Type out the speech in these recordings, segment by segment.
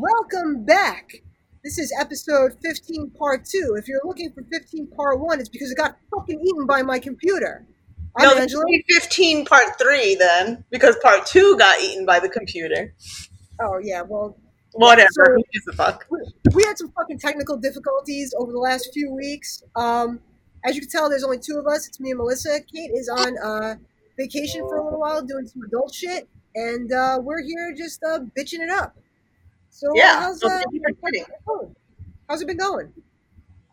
Welcome back. This is episode 15, part two. If you're looking for 15, part one, it's because it got fucking eaten by my computer. I'm no, Angela. 15 part three then, because part two got eaten by the computer. Oh, yeah, well, Whatever. So- Who gives a fuck? we had some fucking technical difficulties over the last few weeks. Um, as you can tell, there's only two of us. It's me and Melissa. Kate is on uh, vacation for a little while doing some adult shit, and uh, we're here just uh, bitching it up. So, Yeah. how's, So uh, thank you for how's it been going?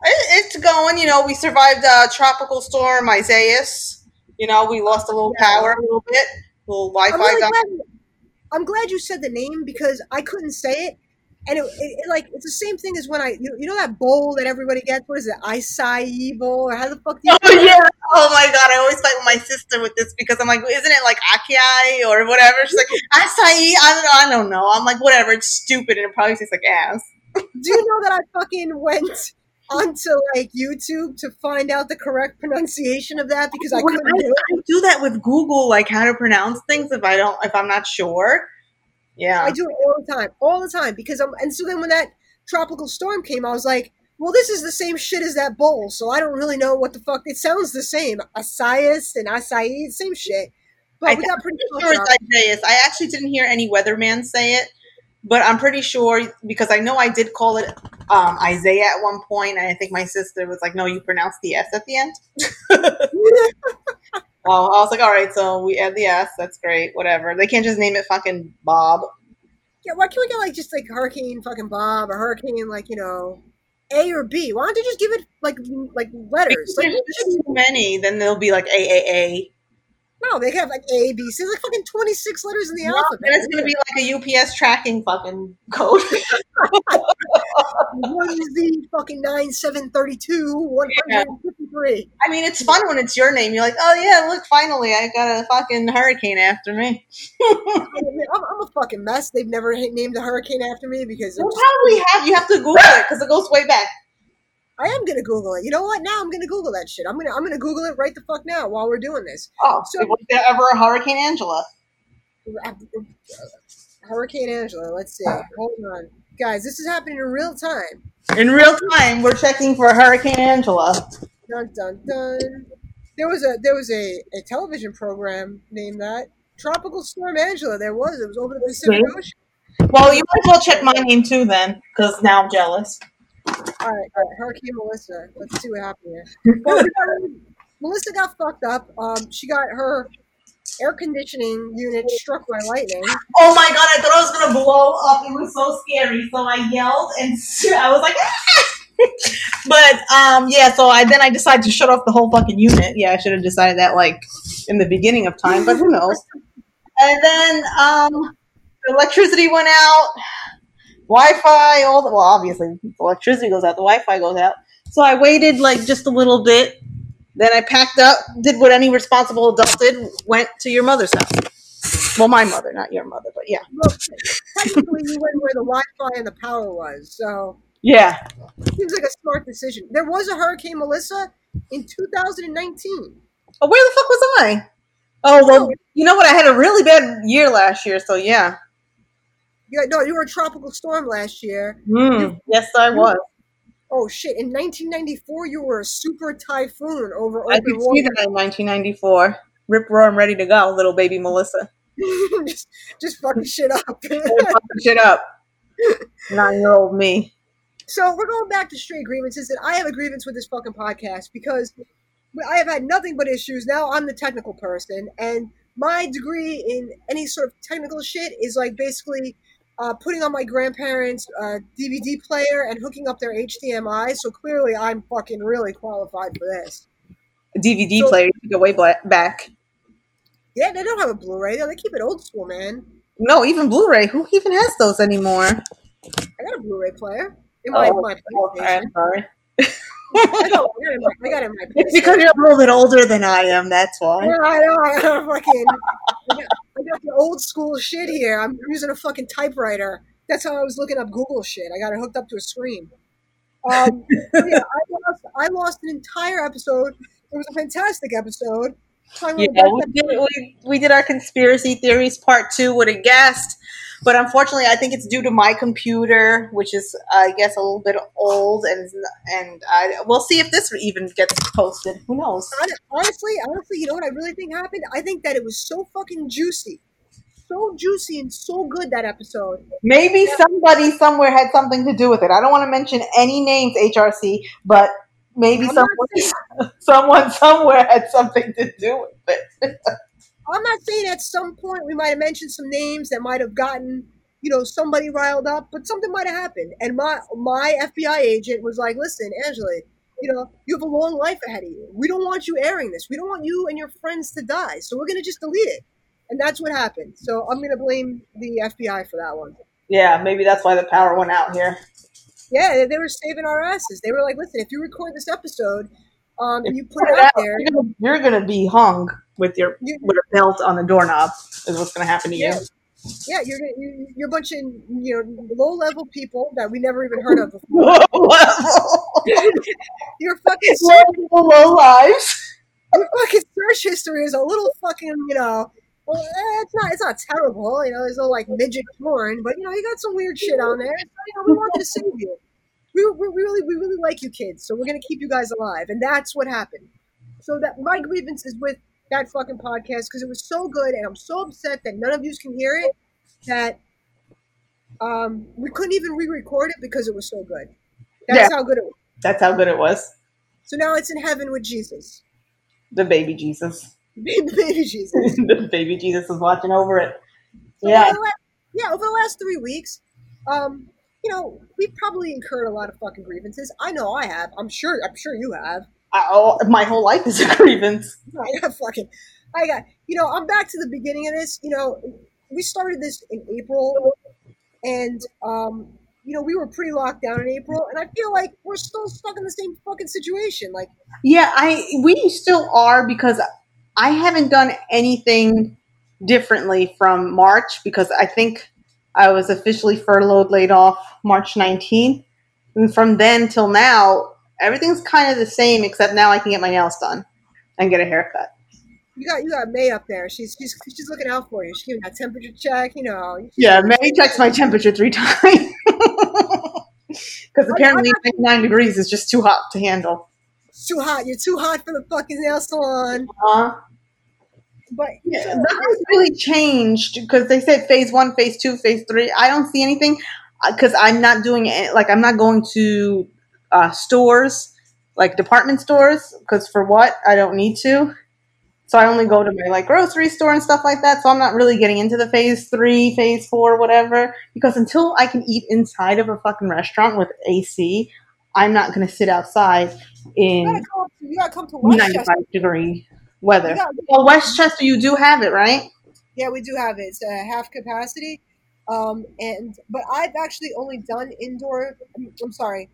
It, it's going. You know, we survived uh, tropical storm Isaias. You know, we lost a little Yeah. power a little bit. little Wi-Fi I'm, really glad, I'm glad you said the name because I couldn't say it. And it, it, it, like it's the same thing as when I you, you know that bowl that everybody gets what is it acai bowl or how the fuck do you Oh yeah! Oh my god! I always fight with my sister with this because I'm like, isn't it like akiai or whatever? She's like acai. I don't know. I don't know. I'm like, whatever. It's stupid and it probably tastes like ass. do you know that I fucking went onto like YouTube to find out the correct pronunciation of that because I couldn't do it. I do that with Google, like how to pronounce things if I don't, if I'm not sure. Yeah. I do it all the time, all the time because I'm. And so then when that tropical storm came, I was like, well, this is the same shit as that bowl, so I don't really know what the fuck. It sounds the same, acai and acai, same shit. But I we got pretty sure it's Isaias. I actually didn't hear any weatherman say it, but I'm pretty sure because I know I did call it um, Isaiah at one point, and I think my sister was like, "No, you pronounced the S at the end." Oh, I was like, "All right, so we add the S. That's great. Whatever. They can't just name it fucking Bob." Yeah, why can't we get like just like Hurricane fucking Bob or Hurricane like you know A or B? Why don't they just give it like like letters? Like, There's too many. Then they'll be like AAA. No, they have like A, B, C. There's like fucking twenty six letters in the Then alphabet. it's gonna be like a UPS tracking fucking code. One Z fucking nine seven thirty two one hundred fifty three. I mean, it's fun when it's your name. You're like, "Oh yeah, look, finally, I got a fucking hurricane after me." I'm, I'm a fucking mess. They've never named a hurricane after me because You just- probably have. You have to Google it because it goes way back. I am gonna Google it. You know what? Now I'm gonna Google that shit. I'm gonna I'm gonna Google it right the fuck now while we're doing this. Oh, So- was there ever a Hurricane Angela? Hurricane Angela. Let's see. Hold on, guys. This is happening in real time. In real time, we're checking for Hurricane Angela. Dun dun dun. There was a there was a, a television program named that Tropical Storm Angela. There was. It was over the Pacific Ocean. Well, you might as well check my name too then, because now I'm jealous. All right, all right. Hurricane Melissa. Let's see what happened here. Well, Melissa got fucked up. Um, she got her air conditioning unit struck by lightning. Oh my god, I thought I was gonna blow up. It was so scary. So I yelled and I was like, "Ah!" but um, yeah. So I then I decided to shut off the whole fucking unit. Yeah, I should have decided that like in the beginning of time, but who knows? And then um, the electricity went out. Wi-Fi, all the well, obviously the electricity goes out, the Wi-Fi goes out. So I waited like just a little bit. Then I packed up, did what any responsible adult did, went to your mother's house. Well, my mother, not your mother, but yeah. Well, technically, you went where the Wi-Fi and the power was, so Yeah. seems like a smart decision. There was a Hurricane Melissa in 2019. Oh, where the fuck was I? Oh, well, you know what? I had a really bad year last year, so yeah. Yeah, no, you were a tropical storm last year. Mm, yes, I was. Oh shit! In 1994, you were a super typhoon over I could see that in 1994. Rip, roar, I'm ready to go, little baby Melissa. just, just fucking shit up. Fucking shit up. Nine year old me. So we're going back to straight grievances, and I have a grievance with this fucking podcast because I have had nothing but issues. Now I'm the technical person, and my degree in any sort of technical shit is like basically uh, putting on my grandparents' uh, DVD player and hooking up their HDMI. So clearly, I'm fucking really qualified for this. A DVD So- player, you go way back. Yeah, they don't have a Blu-ray. Though. They keep it old school, man. No, even Blu ray. Who even has those anymore? I got a Blu-ray player in my, Oh, my PlayStation. I'm sorry. I got, I got it in my, I got it my It's because you're a little bit older than I am, that's why. Yeah, I know. I got fucking. I got, the old school shit here. I'm using a fucking typewriter. That's how I was looking up Google shit. I got it hooked up to a screen. Um, yeah, I lost. I lost an entire episode. It was a fantastic episode. Yeah, we did, we, we did our conspiracy theories part two with a guest. But unfortunately, I think it's due to my computer, which is, I guess, a little bit old, and and I we'll see if this even gets posted. Who knows? Honestly, honestly, you know what I really think happened? I think that it was so fucking juicy, so juicy and so good that episode. Maybe somebody somewhere had something to do with it. I don't want to mention any names, HRC, but maybe someone, someone somewhere had something to do with it. I'm not saying at some point we might have mentioned some names that might have gotten, you know, somebody riled up, but something might have happened. And my my FBI agent was like, "Listen, Angela, you know, you have a long life ahead of you. We don't want you airing this. We don't want you and your friends to die. So we're gonna just delete it." And that's what happened. So I'm gonna blame the FBI for that one. Yeah, maybe that's why the power went out here. Yeah, they- were saving our asses. They were like, "Listen, if you record this episode, um, and you put it out out, there, You're gonna, you're gonna be hung with your you, with a belt on the doorknob. Is what's gonna happen to you. Yeah. yeah, you're gonna- you, you're a bunch of you know low level people that we never even heard of before." Your fucking low, low lives. your fucking search history is a little fucking, you know. Well, eh, it's not. It's not terrible. You know, there's no like midget porn, but you know, you got some weird shit on there. So, you know, we wanted to save you. We, we really, we really like you kids, so we're gonna keep you guys alive, and that's what happened. So that my grievance is with that fucking podcast because it was so good, and I'm so upset that none of you can hear it. That um, we couldn't even re-record it because it was so good. That's how good it was. That's how good it was. So now it's in heaven with Jesus, The baby Jesus. baby Jesus. the baby Jesus is watching over it. So Yeah. over the yeah. Over the last three weeks, um, you know, we've probably incurred a lot of fucking grievances. I know I have. I'm sure. I'm sure you have. I, oh, my whole life is a grievance. I got fucking. I got. You know, I'm back to the beginning of this. You know, we started this in April, and um, you know, we were pretty locked down in April, and I feel like we're still stuck in the same fucking situation. Like, Yeah, I we still are because I haven't done anything differently from March because I think I was officially furloughed, laid off March 19th. And from then till now, everything's kind of the same except now I can get my nails done and get a haircut. you got you got May up there. She's she's she's looking out for you. She's giving that temperature check. You know. Yeah, May checks my temperature three times. Because apparently 99 degrees is just too hot to handle. It's too hot. You're too hot for the fucking nail salon. Uh, But Yeah, that has really changed because they said phase one, phase two, phase three. I don't see anything because I'm not doing it. Like I'm not going to uh, stores, like department stores, because for what I don't need to. So I only go to my like grocery store and stuff like that. So I'm not really getting into the phase three, phase four, whatever. Because until I can eat inside of a fucking restaurant with AC, I'm not going to sit outside you in gotta come. You gotta come to 95 degree weather. Well, Westchester, you do have it, right? yeah, we do have it. It's uh, half capacity. Um, and but I've actually only done indoor. I'm, I'm sorry,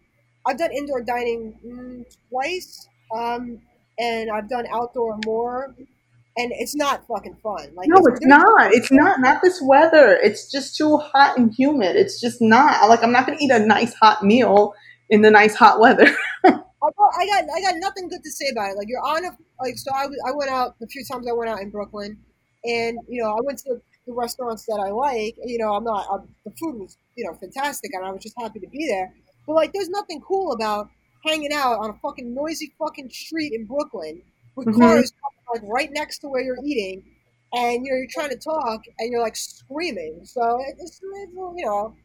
I've done indoor dining mm, twice. Um, and I've done outdoor more, and it's not fucking fun. Like No, it's not. It's not. Not this weather. It's just too hot and humid. It's just not. Like I'm not gonna eat a nice hot meal in the nice hot weather. I got, I got I got nothing good to say about it. Like you're on a like so I, I went out the few times I went out in Brooklyn, and you know I went to the, the restaurants that I like. And, you know I'm not I'm, the food was you know fantastic, and I was just happy to be there. But like there's nothing cool about hanging out on a fucking noisy fucking street in Brooklyn with Mhm. cars like right next to where you're eating, and you know you're trying to talk and you're like screaming. So it's, it's you know.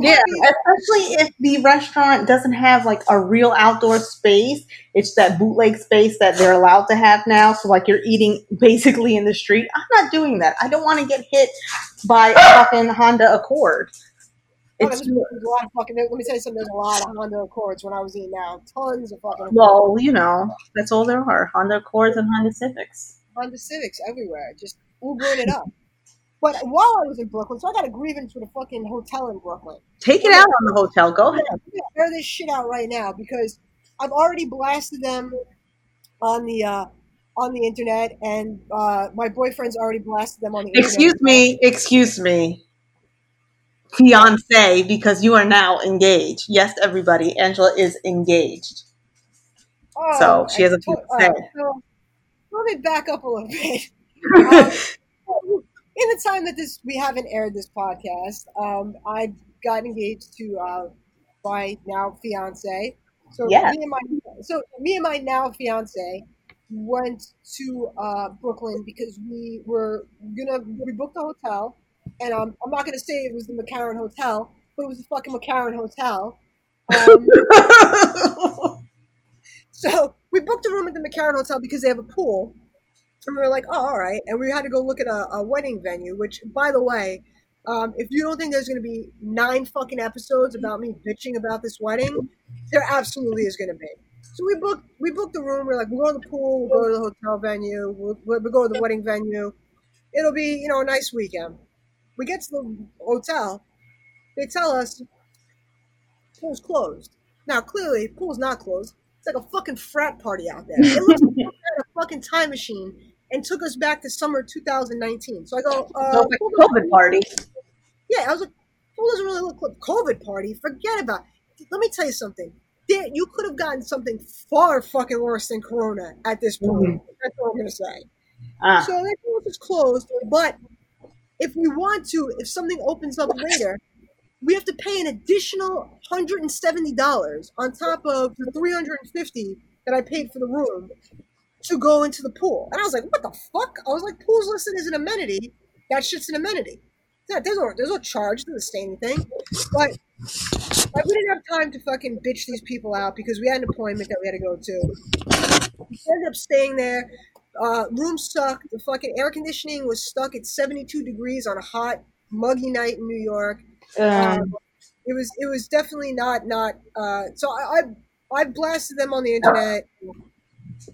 Yeah, especially if the restaurant doesn't have like a real outdoor space. It's that bootleg space that they're allowed to have now. So like you're eating basically in the street. I'm not doing that. I don't want to get hit by a ah! fucking Honda Accord. Oh, It's there's, a lot of fucking. Let me tell you something. There's a lot of Honda Accords when I was eating out. Tons of fucking well, you know, that's all there are. Honda Accords and Honda Civics. Honda Civics everywhere, just Ubering it up. But while I was in Brooklyn, so I got a grievance with a fucking hotel in Brooklyn. Take it out on the hotel. Go ahead. Air this shit out right now because I've already blasted them on the uh, on the internet, and uh, my boyfriend's already blasted them on the internet. Excuse internet. me, excuse me. Fiance, because you are now engaged. Yes, everybody, Angela is engaged. Oh, So, she has a fiance. so let me back up a little bit. Um, in the time that this we haven't aired this podcast, um, I got engaged to uh, my now fiance. So Yeah. me and my so me and my now fiance went to uh, Brooklyn because we were gonna we booked a hotel, and um, I'm not gonna say it was the McCarren Hotel, but it was the fucking McCarren Hotel. Um, so we booked a room at the McCarren Hotel because they have a pool. And we were like, oh, all right. And we had to go look at a, a wedding venue, which, by the way, um, if you don't think there's going to be nine fucking episodes about me bitching about this wedding, there absolutely is going to be. So we booked we booked the room. We're like, we'll go to the pool, we'll go to the hotel venue, we'll, we'll go to the wedding venue. It'll be, you know, a nice weekend. We get to the hotel. They tell us pool's closed. Now, clearly, pool's not closed. It's like a fucking frat party out there. It looks like a fucking time machine and took us back to summer 2019. So I go, uh, So it's like pool a COVID party. yeah, I was like, pool doesn't really look like COVID party. Forget about it. Let me tell you something. There, you could have gotten something far fucking worse than Corona at this point. Mhm. That's what I'm to say. Ah, So told us it's closed, but if we want to, if something opens up later, we have to pay an additional hundred and seventy dollars on top of the three hundred and fifty that I paid for the room to go into the pool. And I was like, "What the fuck?" I was like, "Pool's listed as an amenity. That shit's an amenity. Yeah, there's no there's no charge. Doesn't say thing. But like, we didn't have time to fucking bitch these people out because we had an appointment that we had to go to. We ended up staying there. Uh, room sucked. The fucking air conditioning was stuck at 72 degrees on a hot, muggy night in New York. um, Um, it was it was definitely not not. Uh, so I, I I blasted them on the internet.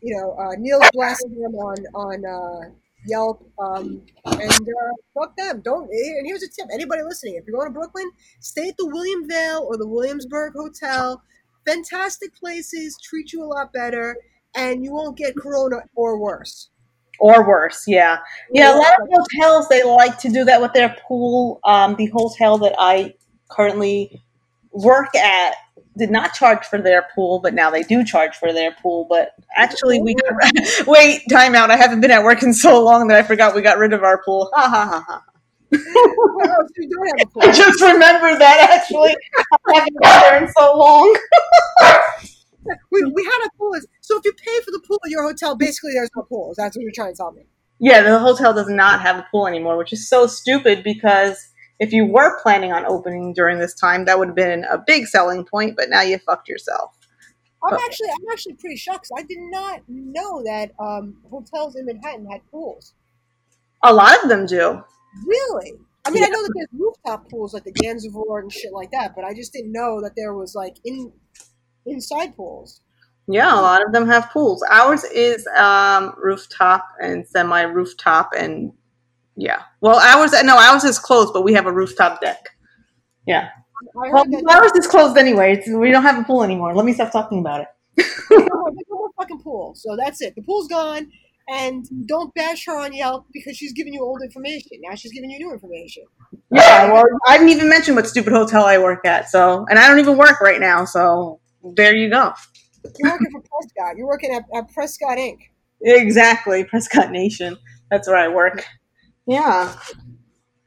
You know, uh, Neil blasted them on on uh, Yelp. Um, and uh, fuck them. Don't. And here's a tip: anybody listening, if you're going to Brooklyn, stay at the William Vale or the Williamsburg Hotel. Fantastic places, treat you a lot better, and you won't get corona or worse. or worse, yeah. Yeah, a lot of hotels they like to do that with their pool. Um, the hotel that I currently work at did not charge for their pool, but now they do charge for their pool. But actually, we got oh. wait time out. I haven't been at work in so long that I forgot we got rid of our pool. Ha ha ha ha. Well, if you don't have a pool. I just remember that actually. I haven't been there in so long. We, we had a pool. So if you pay for the pool at your hotel, basically there's no pools. That's what you're trying to tell me. Yeah, the hotel does not have a pool anymore, which is so stupid because if you were planning on opening during this time, that would have been a big selling point, but now you fucked yourself. I'm But- actually I'm actually pretty shocked. I did not know that um, hotels in Manhattan had pools. A lot of them do. Really? I mean, I know that there's rooftop pools like the Gansevoort and shit like that, but I just didn't know that there was like in inside pools. Yeah, a lot of them have pools. Ours is um, rooftop and semi rooftop, and yeah. Well, ours no, ours is closed, but we have a rooftop deck. Yeah. Well, ours is closed anyway. It's, we don't have a pool anymore. Let me stop talking about it. no more- no more fucking pool. So that's it. The pool's gone. And don't bash her on Yelp because she's giving you old information. Now she's giving you new information. Yeah, well, I didn't even mention what stupid hotel I work at. So, and I don't even work right now. So, there you go. You're working for Prescott. You're working at, at Prescott Inc. Exactly, Prescott Nation. That's where I work. Yeah.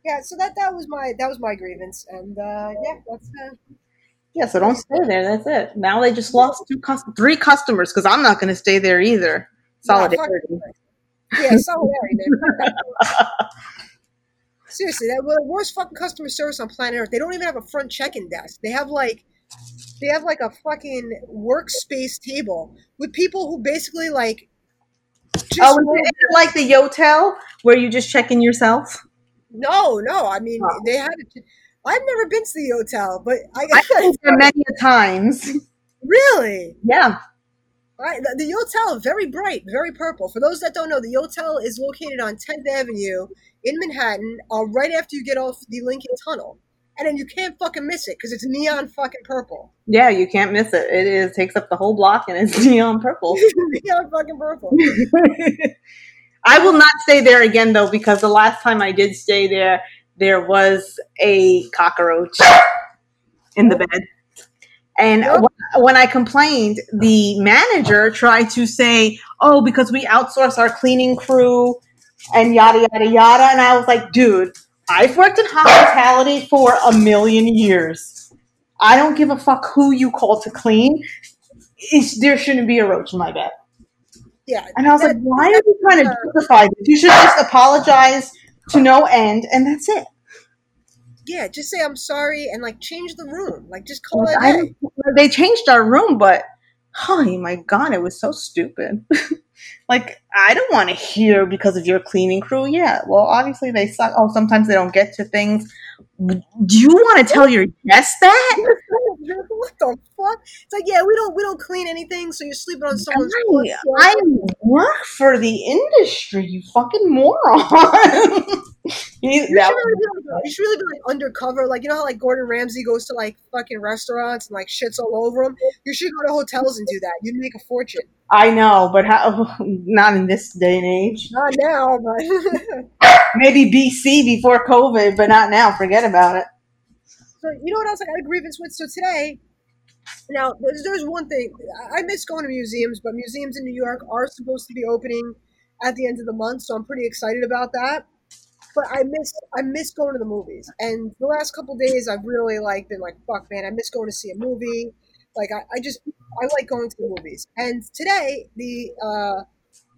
Yeah, so that that was my that was my grievance, and uh, yeah, that's uh, Yeah. So don't stay there. That's it. Now they just lost two, three customers because I'm not going to stay there either. Solidarity. yeah, solidarity. Seriously, that was the worst fucking customer service on planet Earth. They don't even have a front check-in desk. They have like they have like a fucking workspace table with people who basically like just Oh, is it, is it like the Yotel where you just check in yourself? no, no. I mean, Oh. they had. it. I've never been to the hotel, but I I've been there many a times. really. Yeah. Right, the, the Yotel, very bright, very purple. For those that don't know, the Yotel is located on 10th Avenue in Manhattan, uh, right after you get off the Lincoln Tunnel. And then you can't fucking miss it because it's neon fucking purple. Yeah, you can't miss it. It is takes up the whole block and it's neon purple. neon fucking purple. I will not stay there again though because the last time I did stay there, there was a cockroach in the bed. And Yep. when I complained, the manager tried to say, "Oh, because we outsource our cleaning crew and yada yada yada. And I was like, dude, I've worked in hospitality for a million years. I don't give a fuck who you call to clean. It's, there shouldn't be a roach in my bed. Yeah. And I was like, why are you trying to justify this? You should just apologize to no end, and that's it. Yeah, just say I'm sorry and like change the room. Like just call Like, it they changed our room, but oh my god, it was so stupid. like I don't want to hear because of your cleaning crew. Yeah, well, obviously they suck. Oh, sometimes they don't get to things. Do you want to tell your guests that? It's like, yeah, we don't we don't clean anything, so you're sleeping on someone's. I, I work for the industry, you fucking moron. You You should, really be like, you should really be like undercover. Like you know how like Gordon Ramsay goes to like fucking restaurants and like shits all over them. You should go to hotels and do that. You'd make a fortune. I know, but how? Not in this day and age. Not now, but Maybe BC before COVID, but not now. Forget about it. so you know what else I got a grievance with? So today, now there's, there's one thing I miss going to museums, but museums in New York are supposed to be opening at the end of the month, so I'm pretty excited about that. But I miss I miss going to the movies, and the last couple days I've really like been like fuck man, I miss going to see a movie. Like I, I just I like going to the movies. And today the uh,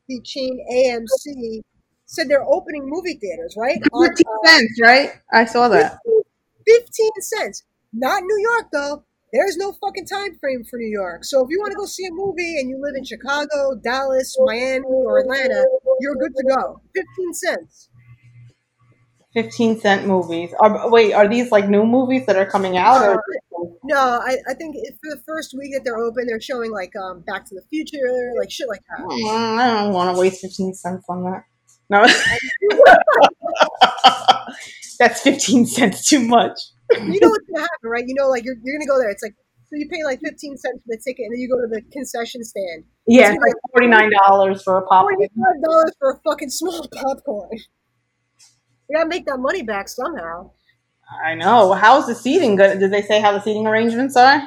the chain AMC said they're opening movie theaters right on Fifteen uh, cents, right? I saw that. 15 cents. Not New York, though. There's no fucking time frame for New York. So if you want to go see a movie and you live in Chicago, Dallas, Miami, or Atlanta, you're good to go. 15 cents. Fifteen cent movies. Are, wait, are these like new movies that are coming out? Or No, I, I think for the first week that they're open, they're showing like um, Back to the Future, like shit like that. Mm, I don't want to waste fifteen cents on that. No, that's fifteen cents too much. You know what's going to happen, right? You know, like you're, you're going to go there. It's like, so you pay like 15 cents for the ticket and then you go to the concession stand. Yeah, it's like forty nine dollars for a popcorn. $45 for a fucking small popcorn. You gotta make that money back somehow. I know. How's the seating? Good? Did they say how the seating arrangements are?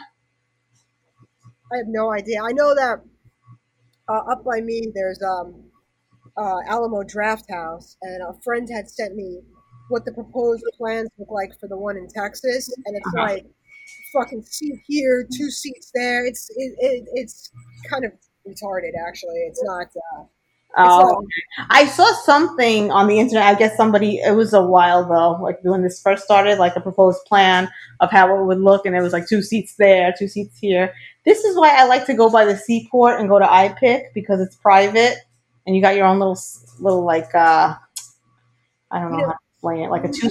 I have no idea. I know that uh, up by me there's um, uh, Alamo Drafthouse, and a friend had sent me what the proposed plans look like for the one in Texas, and it's Uh-huh. like fucking seat here, two seats there. It's it, it, it's kind of retarded, actually. It's not. Uh, Oh. I saw something on the internet. I guess somebody. It was a while though, like when this first started, like a proposed plan of how it would look, and it was like two seats there, two seats here. This is why I like to go by the seaport and go to iPic because it's private and you got your own little little like uh I don't know You how to it, like a two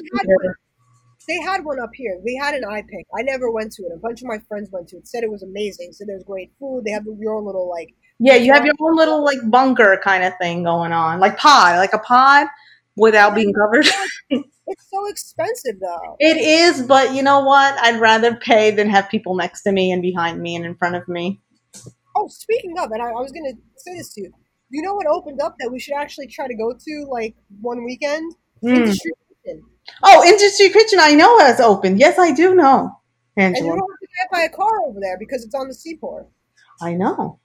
They had one up here. We had an iPic. I never went to it. A bunch of my friends went to it. Said it was amazing. Said there's great food. They have your own little like Yeah, you have your own little like bunker kind of thing going on, like pod, like a pod without being covered. It's so expensive though. It is, but you know what? I'd rather pay than have people next to me and behind me and in front of me. Oh, speaking of, and I, I was gonna say this to you. You know what opened up that we should actually try to go to like one weekend? Mm. Industry Kitchen. Oh, Industry Kitchen, I know has opened. Yes, I do know, And you Angela. don't have to get by a car over there because it's on the seaport. I know.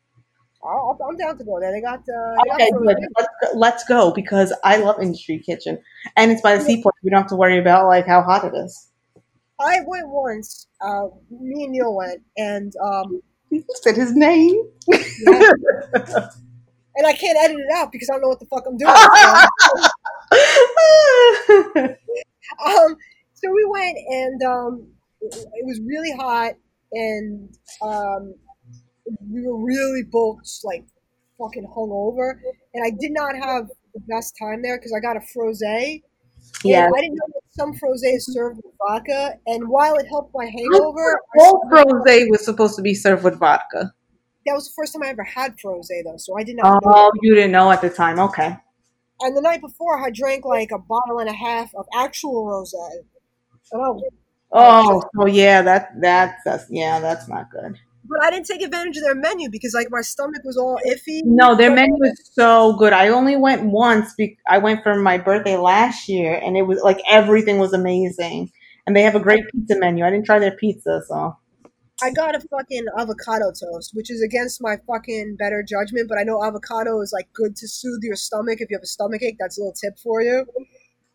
I'll, I'm down to go there. They got uh, they got Okay, frozen. good. Let's go, let's go because I love Industry Kitchen, and it's by the seaport. We don't have to worry about like how hot it is. I went once. Uh, me and Neil went, and um, He said his name. yeah. and I can't edit it out because I don't know what the fuck I'm doing. So, um, so we went, and um, it, was really hot, and um, we were really both like fucking hungover, and I did not have the best time there because I got a frosé. yeah, I didn't know that some frosé is served with vodka, and while it helped my hangover, all rosé was supposed to be served with vodka. That was the first time I ever had frosé though, so I did not. know. Oh, you didn't know at the time. Okay. And the night before, I drank like a bottle and a half of actual rosé, and Oh, oh yeah, that that that's yeah, that's not good. But I didn't take advantage of their menu because like my stomach was all iffy. No, their menu is so good. I only went once. Be- I went for my birthday last year, and it was like everything was amazing. And they have a great pizza menu. I didn't try their pizza, so I got a fucking avocado toast, which is against my fucking better judgment, but I know avocado is like good to soothe your stomach if you have a stomach ache. That's a little tip for you.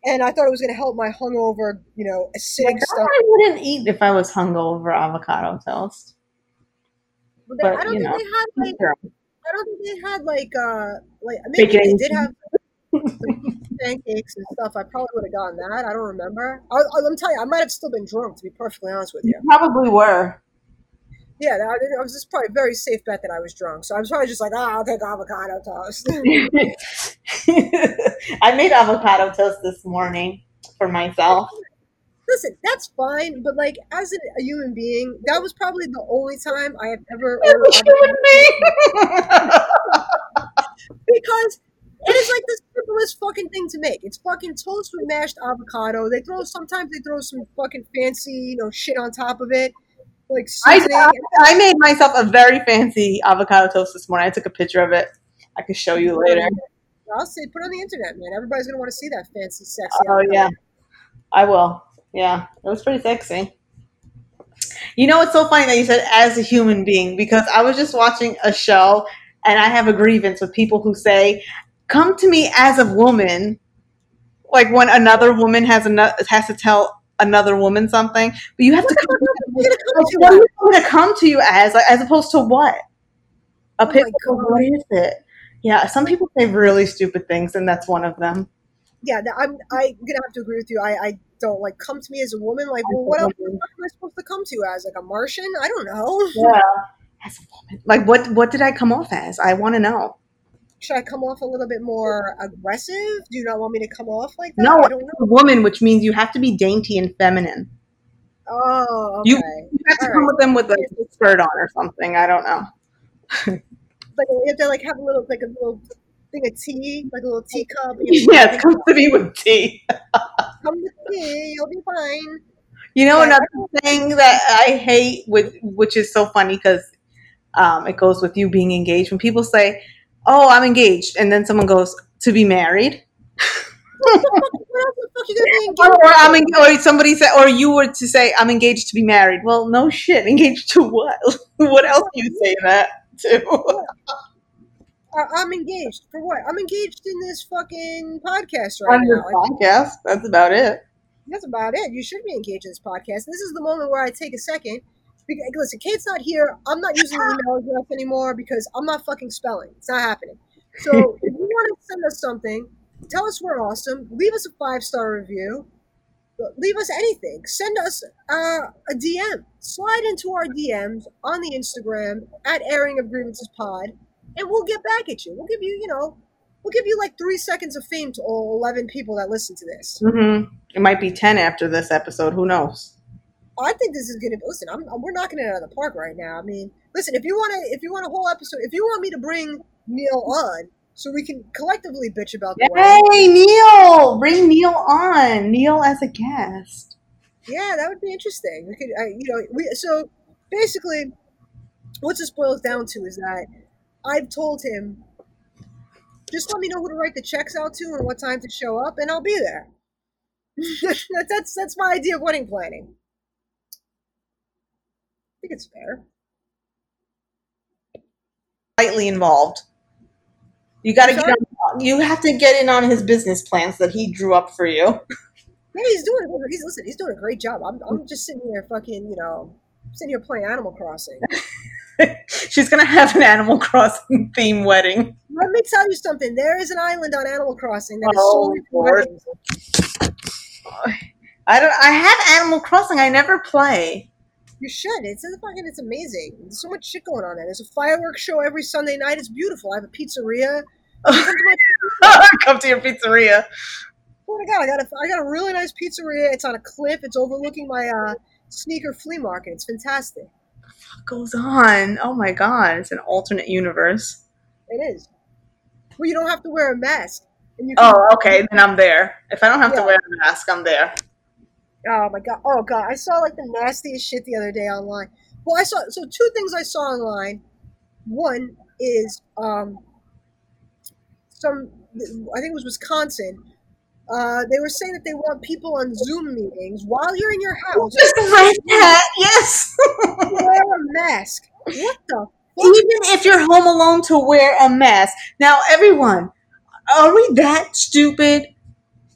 And I thought it was going to help my hungover, you know, acidic Like, stomach. I wouldn't eat if I was hungover avocado toast. But but, I don't you think know. they had like. I don't think they had like uh like maybe Bacon they did have pancakes and stuff. I probably would have gotten that. I don't remember. I, I, I'm telling you, I might have still been drunk to be perfectly honest with you. Probably were. Yeah, that, I was just probably a very safe bet that I was drunk. So I was probably just like, ah, I'll take avocado toast. I made avocado toast this morning for myself. Listen, that's fine, but like as a, a human being, that was probably the only time I have ever As ordered a human avocado because it is like the simplest fucking thing to make. It's fucking toast with mashed avocado. They throw sometimes they throw some fucking fancy, you know, shit on top of it, like I, seasoning. I made myself a very fancy avocado toast this morning. I took a picture of it. I can show you later. I'll say put it on the internet, man. Everybody's gonna want to see that fancy, sexy. Oh avocado. yeah, I will. Yeah, it was pretty sexy. You know, it's so funny that you said as a human being because I was just watching a show and I have a grievance with people who say, "Come to me as a woman," like when another woman has another has to tell another woman something, but you have to come. Fuck are you gonna come to? what are us? you going to come to you as, like, as opposed to what? A Oh. God. What is it? Yeah, some people say really stupid things, and that's one of them. Yeah, I'm. I'm gonna have to agree with you. I, I don't like come to me as a woman. Like, well, what else am I supposed to come to you as? Like a Martian? I don't know. Yeah. As a woman. Like what what did I come off as? I want to know. Should I come off a little bit more aggressive? Do you not want me to come off like that? No, I don't know. a woman, which means you have to be dainty and feminine. Oh, okay. You- You have to All come right. with them with like a skirt on or something. I don't know. Like you have to like have a little like a little thing of tea, like a little teacup. You know, Yes, come to me with tea. come with tea, you'll be fine. You know Yeah. another thing that I hate with which is so funny because um, it goes with you being engaged. When people say, "Oh, I'm engaged," and then someone goes to be married, What else the fuck you gonna be or, engaged? or I'm en- or somebody said, or you were to say, "I'm engaged to be married." Well, no shit, engaged to what? what else do you say that to? Uh, I'm engaged for what? I'm engaged in this fucking podcast right On your now. Podcast, that's about it. that's about it. You should be engaged in this podcast. This is the moment where I take a second. Because, listen, Kate's not here. I'm not using the email address anymore because I'm not fucking spelling. It's not happening. So if you want to send us something, tell us we're awesome. Leave us a five star review. Leave us anything. Send us uh, a DM. Slide into our DMs on the Instagram at Airing of Grievances Pod, and we'll get back at you. We'll give you, you know, we'll give you like three seconds of fame to all 11 people that listen to this. hmm It might be ten after this episode. Who knows? I think this is gonna listen. I'm, I'm- we're knocking it out of the park right now. I mean, listen, if you want to, if you want a whole episode, if you want me to bring Neil on so we can collectively bitch about the wedding, Hey, Neil! Bring Neil on. Neil as a guest. yeah, that would be interesting. We could, I, you know, we so basically, what this boils down to is that I've told him, just let me know who to write the checks out to and what time to show up, and I'll be there. that's that's that's my idea of wedding planning. I think it's fair. Slightly involved. You got to get on. You have to get in on his business plans that he drew up for you. Yeah, he's doing. He's listen. He's doing a great job. I'm, I'm just sitting here, fucking, you know, sitting here playing Animal Crossing. She's gonna have an Animal Crossing theme wedding. Let me tell you something. There is an island on Animal Crossing that is Oh, solely for weddings. I don't. I have Animal Crossing. I never play. You should. It's a fucking. It's amazing. There's so much shit going on there. There's a fireworks show every Sunday night. It's beautiful. I have a pizzeria. Come to my Come to your pizzeria. Oh my god! I got a. I got a really nice pizzeria. It's on a cliff. It's overlooking my uh, sneaker flea market. It's fantastic. What goes on? Oh my god! It's an alternate universe. It is. Well, you don't have to wear a mask. And you can Oh, okay. Then I'm there. If I don't have to wear a mask, I'm there. Oh my god! Oh god! I saw like the nastiest shit the other day online. Well, I saw so two things I saw online. One is um some I think it was Wisconsin. Uh, they were saying that they want people on Zoom meetings while you're in your house Just like that, yes. wear a mask. What the? Even if you're home alone to wear a mask. Now, everyone, are we that stupid?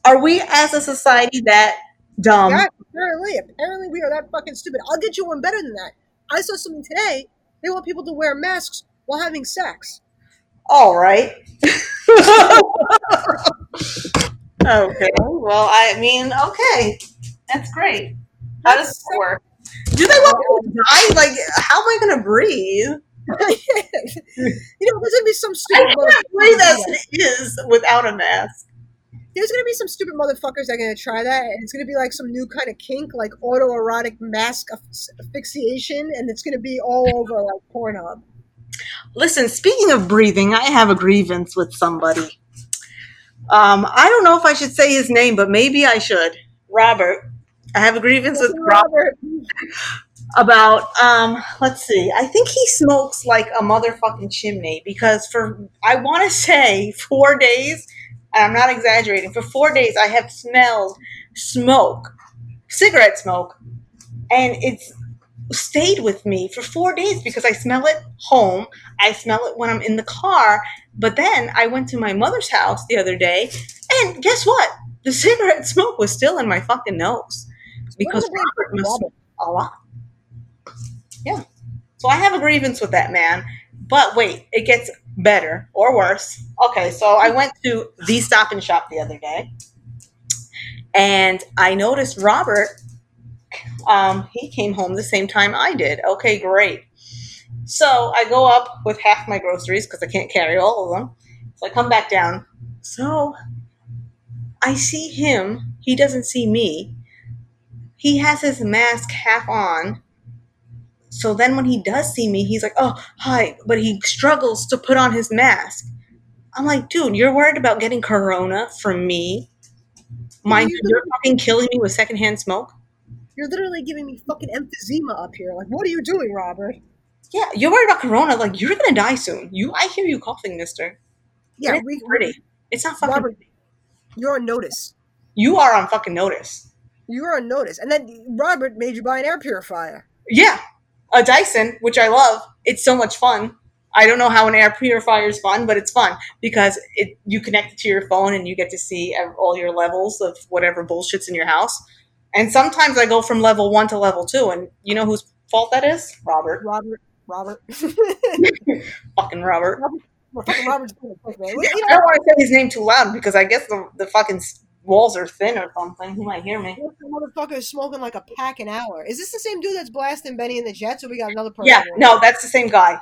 Are we as a society that dumb? Yeah, apparently, apparently we are that fucking stupid. I'll get you one better than that. I saw something today. They want people to wear masks while having sex. All right. okay. Well, I mean, okay. That's great. How does this work? Do they want me to die? Like, how am I going to breathe? you know, there's gonna be some stupid. I can't breathe as it is without a mask. There's gonna be some stupid motherfuckers that are gonna try that, and it's gonna be like some new kind of kink, like autoerotic mask asph- asphyxiation, and it's gonna be all over like Pornhub. Listen, speaking of breathing, I have a grievance with somebody. Um, I don't know if I should say his name, but maybe I should. Robert. I have a grievance with Robert about um let's see. I think he smokes like a motherfucking chimney because for I want to say 4 days, and I'm not exaggerating. For 4 days I have smelled smoke, cigarette smoke, and it's stayed with me for 4 days because I smell it home, I smell it when I'm in the car, but then I went to my mother's house the other day, and guess what? The cigarette smoke was still in my fucking nose because Robert must a lot. Yeah. So I have a grievance with that man. But wait, it gets better or worse. Okay, so I went to the stop and shop the other day and I noticed Robert, um, he came home the same time I did. Okay, great. So I go up with half my groceries because I can't carry all of them. So I come back down. So I see him. He doesn't see me. He has his mask half on. So then when he does see me, he's like, oh, hi. But he struggles to put on his mask. I'm like, dude, you're worried about getting corona from me? Mind you, you're fucking killing me with secondhand smoke? You're literally giving me fucking emphysema up here. Like, what are you doing, Robert? Yeah, you're worried about corona. Like, you're gonna die soon. You, I hear you coughing, mister. Yeah, It's we, pretty. It's not fucking Robert, you're on notice. You are on fucking notice. You're on notice, and then Robert made you buy an air purifier. Yeah, a Dyson, which I love. It's so much fun. I don't know how an air purifier is fun, but it's fun because it you connect it to your phone and you get to see all your levels of whatever bullshit's in your house. And sometimes I go from level one to level two, and you know whose fault that is? Robert, Robert, Robert, fucking Robert. Well, fucking Robert's doing man. I You know, don't want to say his name too loud because I guess the, the fucking walls are thin or something. He might hear me. This motherfucker is smoking like a pack an hour. Is this the same dude that's blasting Bennie and the Jets, or we got another person? Yeah, no, that's the same guy.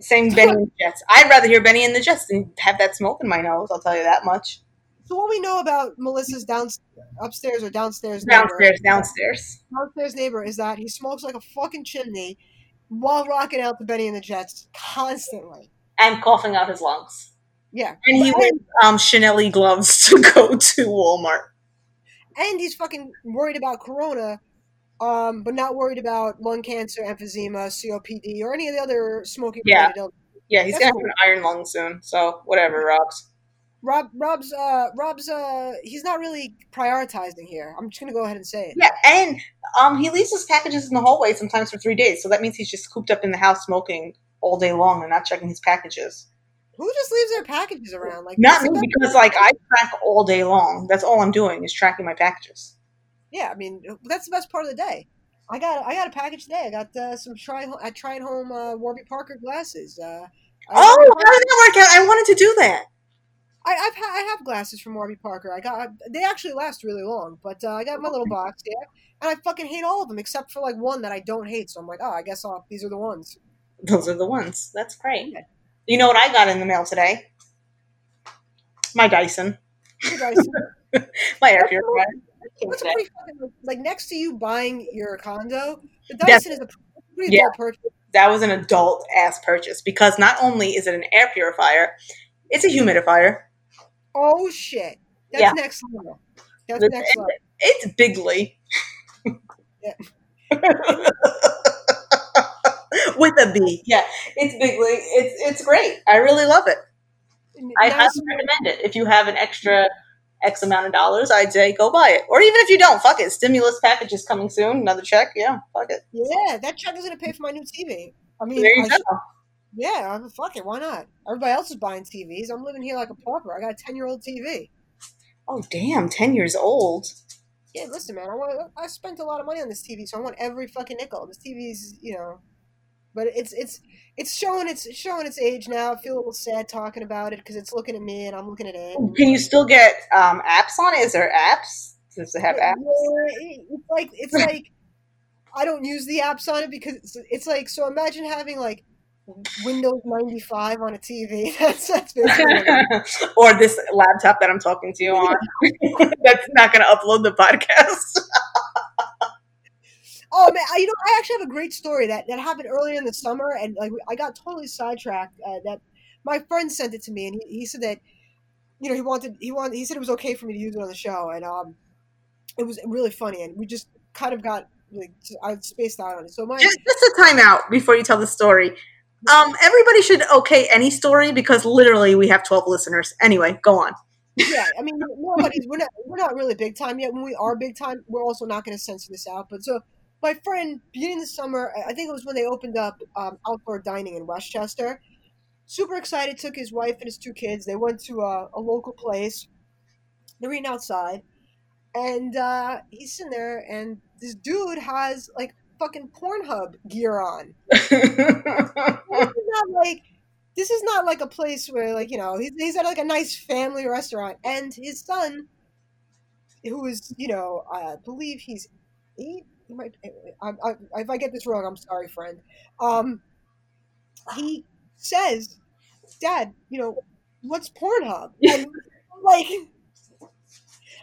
Same Bennie and the Jets. I'd rather hear Bennie and the Jets than have that smoke in my nose. I'll tell you that much. So what we know about Melissa's down upstairs or downstairs neighbor, Downstairs, downstairs. downstairs neighbor is that he smokes like a fucking chimney while rocking out to Bennie and the Jets constantly. And coughing out his lungs. Yeah, And he wears um, Chanel gloves to go to Walmart. and he's fucking worried about corona, um, but not worried about lung cancer, emphysema, COPD, or any of the other smoking Yeah. Yeah, he's That's gonna have an iron lung soon. So whatever, Robs. Rob, Rob's, uh, Rob's, uh, he's not really prioritizing here. I'm just gonna go ahead and say it. Yeah, and um, he leaves his packages in the hallway sometimes for three days. So that means he's just cooped up in the house smoking all day long and not checking his packages. Who just leaves their packages around? Like Not me because like I track all day long. That's all I'm doing is tracking my packages. Yeah, I mean that's the best part of the day. I got I got a package today. I got uh, some try I tried home uh, Warby Parker glasses. Uh, Oh, how did that work out? I wanted to do that. I I've ha- I have glasses from Warby Parker. I got they actually last really long, but uh, I got my little box there, and I fucking hate all of them except for like one that I don't hate. So I'm like, oh, I guess I'll, these are the ones. Those are the ones. That's great. You know what I got in the mail today? My Dyson. Guys, My air purifier. That's a pretty fucking like next to you buying your condo. The That's- Dyson is a pretty Yeah. adult purchase. That was an adult ass purchase because not only is it an air purifier, it's a humidifier. Oh shit, that's Yeah. next level. That's next level. It's bigly. Yeah. With a B. Yeah, it's bigly. It's it's great. I really love it. I highly recommend it if you have an extra X amount of dollars, I'd say go buy it. Or even if you don't, fuck it. Stimulus package is coming soon. Another check. Yeah, fuck it. Yeah, that check is gonna pay for my new TV. I mean, There you I go. should- yeah, I'm fuck it. Why not? Everybody else is buying TVs. I'm living here like a pauper. I got a ten year old TV. Oh, damn. 10 years old. Yeah, listen, man. I want. I spent a lot of money on this TV, so I want every fucking nickel. This TV's, you know, but it's it's it's showing its showing its age now. I feel a little sad talking about it because it's looking at me and I'm looking at it. Can you still get um, apps on it? Is there apps? Does it have apps? it- it's like it's like I don't use the apps on it because it's, it's like so. Imagine having like Windows ninety five on a TV. That's that's basically. what it is. or this laptop that I'm talking to you on. That's not going to upload the podcast. Oh man, I- you know, I actually have a great story that that happened earlier in the summer, and like I got totally sidetracked. Uh, that my friend sent it to me, and he, he said that you know he wanted he wanted he said it was okay for me to use it on the show, and um, it was really funny, and we just kind of got like I spaced out on it. So my just, just a timeout before you tell the story. Um, everybody should okay any story because literally we have 12 listeners. Anyway, go on. yeah, I mean, nobody's we're not we're not really big time yet. When we are big time, we're also not going to censor this out. But so my friend, beginning the summer, I- I think it was when they opened up um, outdoor dining in Westchester. Super excited, took his wife and his two kids. They went to a, a local place. They're eating outside, and uh, he's sitting there, and this dude has like fucking Pornhub gear on. this is not like this is not like a place where like you know he's, he's at like a nice family restaurant and his son who is you know i believe he's eight he might I, I, if i get this wrong i'm sorry friend. Um he says dad you know what's pornhub? And like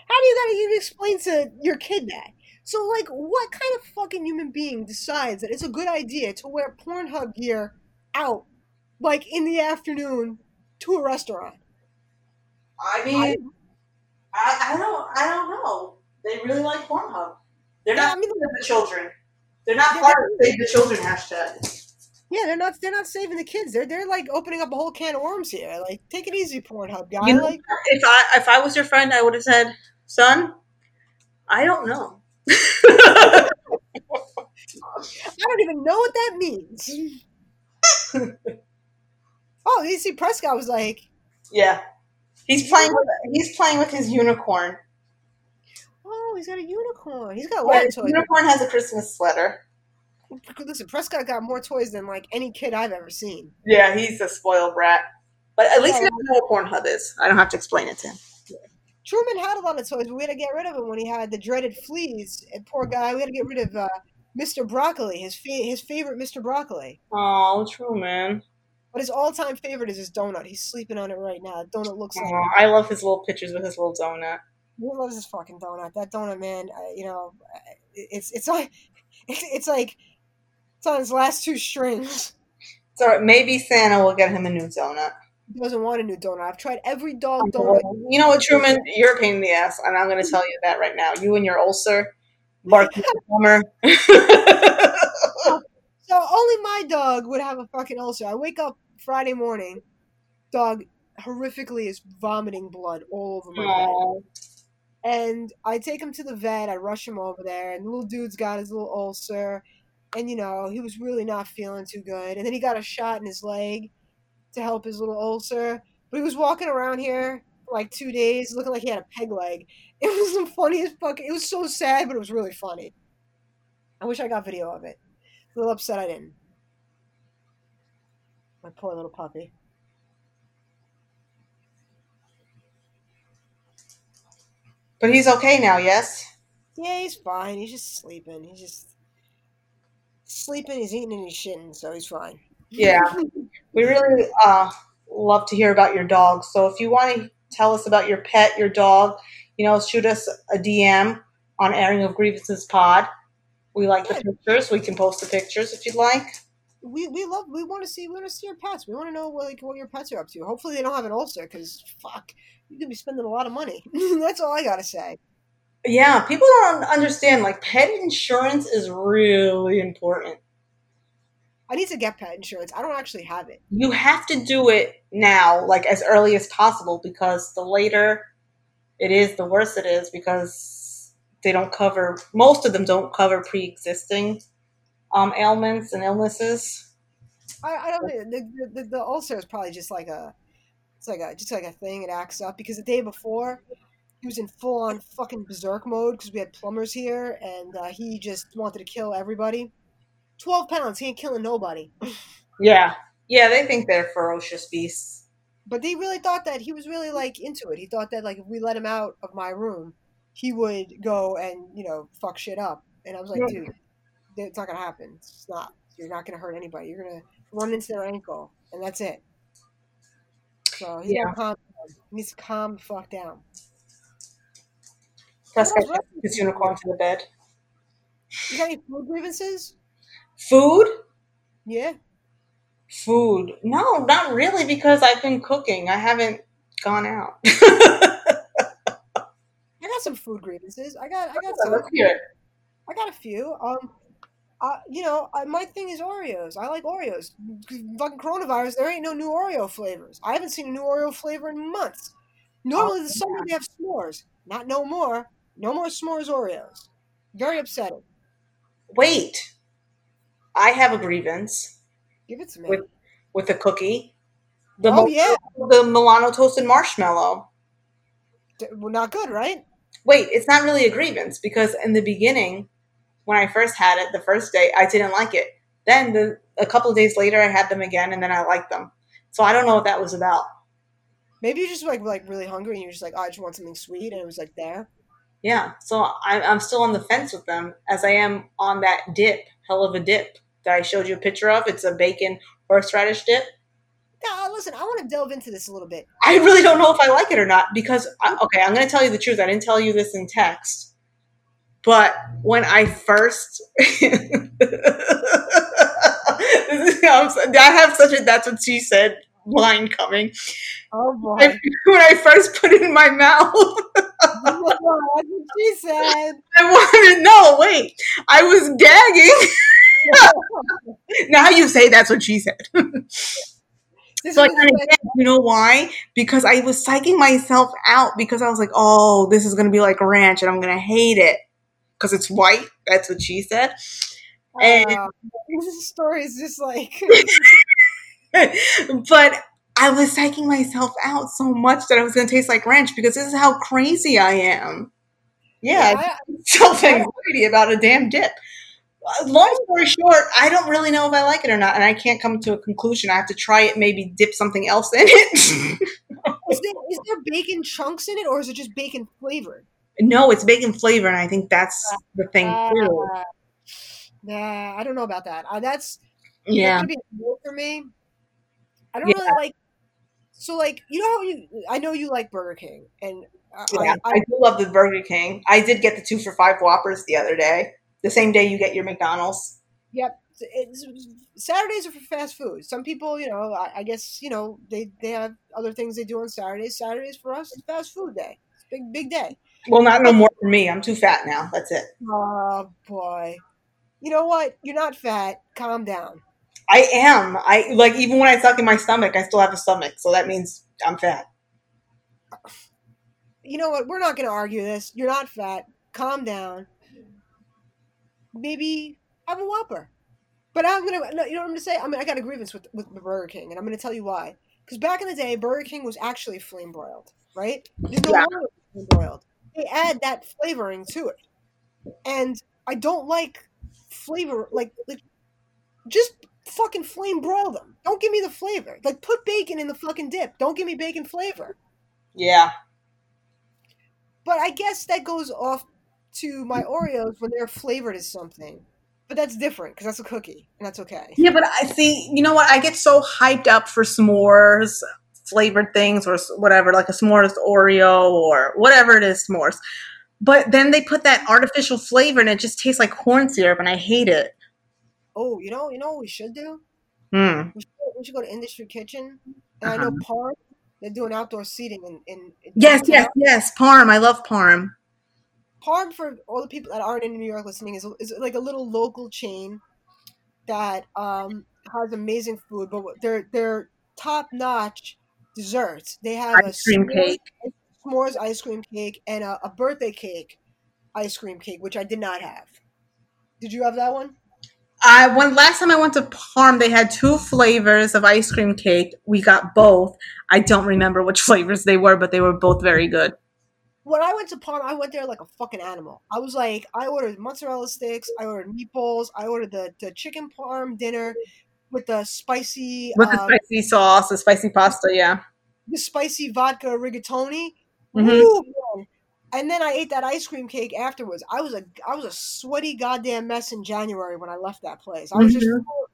how do you gotta even explain to your kid that so like what kind of fucking human being decides that it's a good idea to wear pornhub gear out like in the afternoon to a restaurant. I I, mean, I, I don't, I don't know. They really like Pornhub. They're not I mean- saving the children. They're not Yeah, part of Save the Children hashtag. yeah, they're not they're not saving the kids. They're they're like opening up a whole can of worms here. Like take it easy, Pornhub guy. You know, like if I if I was your friend, I would have said, "Son, I don't know." I don't even know what that means. oh, you see, Prescott was like, yeah, he's playing. With, he's playing with his unicorn. oh, he's got a unicorn. He's got a lot Yeah, of toys. unicorn has a Christmas sweater. Listen, Prescott got more toys than like any kid I've ever seen. Yeah, he's a spoiled brat. But at least Yeah. he doesn't know what Pornhub is. I don't have to explain it to him. Truman had a lot of toys, but we had to get rid of him when he had the dreaded fleas. And poor guy, we had to get rid of uh, Mr. Broccoli, his fa- his favorite Mr. Broccoli. Oh, true, man. But his all time favorite is his donut. He's sleeping on it right now. That donut looks like I love his little pictures with his little donut. who loves his fucking donut? That donut, man. Uh, you know, it's it's like it's, it's like it's on his last two strings. So maybe Santa will get him a new donut. He doesn't want a new donut. I've tried every dog donut. You know what, Truman? You're a pain in the ass, and I'm going to tell you that right now. You and your ulcer, barking summer. So only my dog would have a fucking ulcer. I wake up Friday morning, dog horrifically is vomiting blood all over my bed. And I take him to the vet. I rush him over there, and the little dude's got his little ulcer, and you know he was really not feeling too good. And then he got a shot in his leg to help his little ulcer. But he was walking around here for like two days, looking like he had a peg leg. It was the funniest fucking. It was so sad, but it was really funny. I wish I got video of it. A little upset I didn't. My poor little puppy. But he's okay now, yes? Yeah, he's fine. He's just sleeping. He's just sleeping. He's eating and he's shitting, so he's fine. Yeah. We really uh, love to hear about your dog. So if you want to tell us about your pet, your dog, you know, shoot us a DM on Airing of Grievances Pod. We like the pictures. We can post the pictures if you'd like. we we love we want to see we want to see your pets. We want to know what like what your pets are up to. Hopefully they don't have an ulcer because fuck, you could be spending a lot of money. That's all I gotta say. Yeah, people don't understand. Like, pet insurance is really important. I need to get pet insurance. I don't actually have it. You have to do it now, like as early as possible, because the later It is the worse it is because they don't cover most of them don't cover pre-existing um, ailments and illnesses. I, I don't think the, the, the ulcer is probably just like a it's like a just like a thing it acts up because the day before he was in full on fucking berserk mode because we had plumbers here and uh, he just wanted to kill everybody. Twelve pounds, he ain't killing nobody. Yeah, yeah, they think they're ferocious beasts. But they really thought that he was really like into it. He thought that like if we let him out of my room, he would go and you know fuck shit up. And I was like, dude, it's not gonna happen. It's not. You're not gonna hurt anybody. You're gonna run into their ankle, and that's it. So he's Yeah. calm. He needs to calm the fuck down. Else this unicorn to the bed. You got any food grievances? Food, Yeah. food. No, not really because I've been cooking. I haven't gone out. I got some food grievances. I got. I got some. Let's. I got a few. Um, uh, you know, my thing is Oreos. I like Oreos. Fucking coronavirus, there ain't no new Oreo flavors. I haven't seen a new Oreo flavor in months. Normally, the summer they have s'mores. Not no more. No more s'mores Oreos. Very upsetting. Wait, I have a grievance Give it to me. with with the cookie. The oh Mo- yeah, the Milano toasted marshmallow. D- well, not good, right? Wait, it's not really a grievance because in the beginning, when I first had it, the first day, I didn't like it. Then the a couple of days later, I had them again, and then I liked them. So I don't know what that was about. Maybe you're just like like really hungry and you're just like, oh, I just want something sweet, and it was like there. Yeah, so I, I'm still on the fence with them, as I am on that dip, hell of a dip that I showed you a picture of. It's a bacon horseradish dip. Now, uh, listen, I want to delve into this a little bit. I really don't know if I like it or not because I, okay, I'm going to tell you the truth. I didn't tell you this in text, but when I first, I have such a "that's what she said" line coming. Oh boy, When I first put it in my mouth, that's what she said. I wanted no. Wait, I was gagging. now you say that's what she said. This So I kind of get, you know why? Because I was psyching myself out because I was like, oh, this is gonna be like ranch and I'm gonna hate it because it's white. That's what she said. And- Uh, this story is just like but I was psyching myself out so much that I was gonna taste like ranch because this is how crazy I am. Yeah, self anxiety about a damn dip. Long story short, I don't really know if I like it or not, and I can't come to a conclusion. I have to try it, maybe dip something else in it. is, there, is there bacon chunks in it, or is it just bacon flavored? No, it's bacon flavor, and I think that's the thing too. Uh, nah, I don't know about that. Uh, that's Yeah, that for me. I don't Yeah. really like. So, like, you know how you? I know you like Burger King, and uh, yeah. I, I do love the Burger King. I did get the two for five Whoppers the other day, the same day you get your McDonald's. Yep. It's, Saturdays are for fast food. Some people, you know, I, I guess, you know, they, they have other things they do on Saturdays. Saturdays for us is fast food day. It's a big, big day. Well, not no more for me. I'm too fat now. That's it. Oh, boy. You know what? You're not fat. Calm down. I am. I like even when I suck in my stomach, I still have a stomach, so that means I'm fat. You know what? We're not going to argue this. You're not fat. Calm down. Maybe have a Whopper. But I'm going to, no, you know what I'm going to say? I mean, I got a grievance with, with Burger King, and I'm going to tell you why. Because back in the day, Burger King was actually flame broiled, right? There's no Yeah. flame broiled. They add that flavoring to it. And I don't like flavor, like, like just fucking flame broil them. Don't give me the flavor. Like, put bacon in the fucking dip. Don't give me bacon flavor. Yeah. But I guess that goes off to my Oreos when they're flavored as something. But that's different because that's a cookie, and that's okay. Yeah, but I see. You know what? I get so hyped up for s'mores flavored things or whatever, like a s'mores Oreo or whatever it is, s'mores. But then they put that artificial flavor and it just tastes like corn syrup, and I hate it. Oh, you know, you know what we should do? Hmm. We should, we should go to Industry Kitchen, and I know Parm. They're doing outdoor seating in in, in Yes, yes, yes. Parm. I love parm. Parm for all the people that aren't in New York listening is, is like a little local chain that um, has amazing food, but they're they're top notch desserts. They have a Ice cream s'mores- cake. s'mores ice cream cake and a, a birthday cake ice cream cake, which I did not have. Did you have that one? I when last time I went to Parm, they had two flavors of ice cream cake. We got both. I don't remember which flavors they were, but they were both very good. When I went to Parm, I went there like a fucking animal. I was like, I ordered mozzarella sticks, I ordered meatballs, I ordered the, the chicken parm dinner with the spicy With the um, spicy sauce, the spicy pasta, yeah. the spicy vodka rigatoni. Mhm. Woo, man. And then I ate that ice cream cake afterwards. I was a I was a sweaty goddamn mess in January when I left that place. I was just Mhm. full of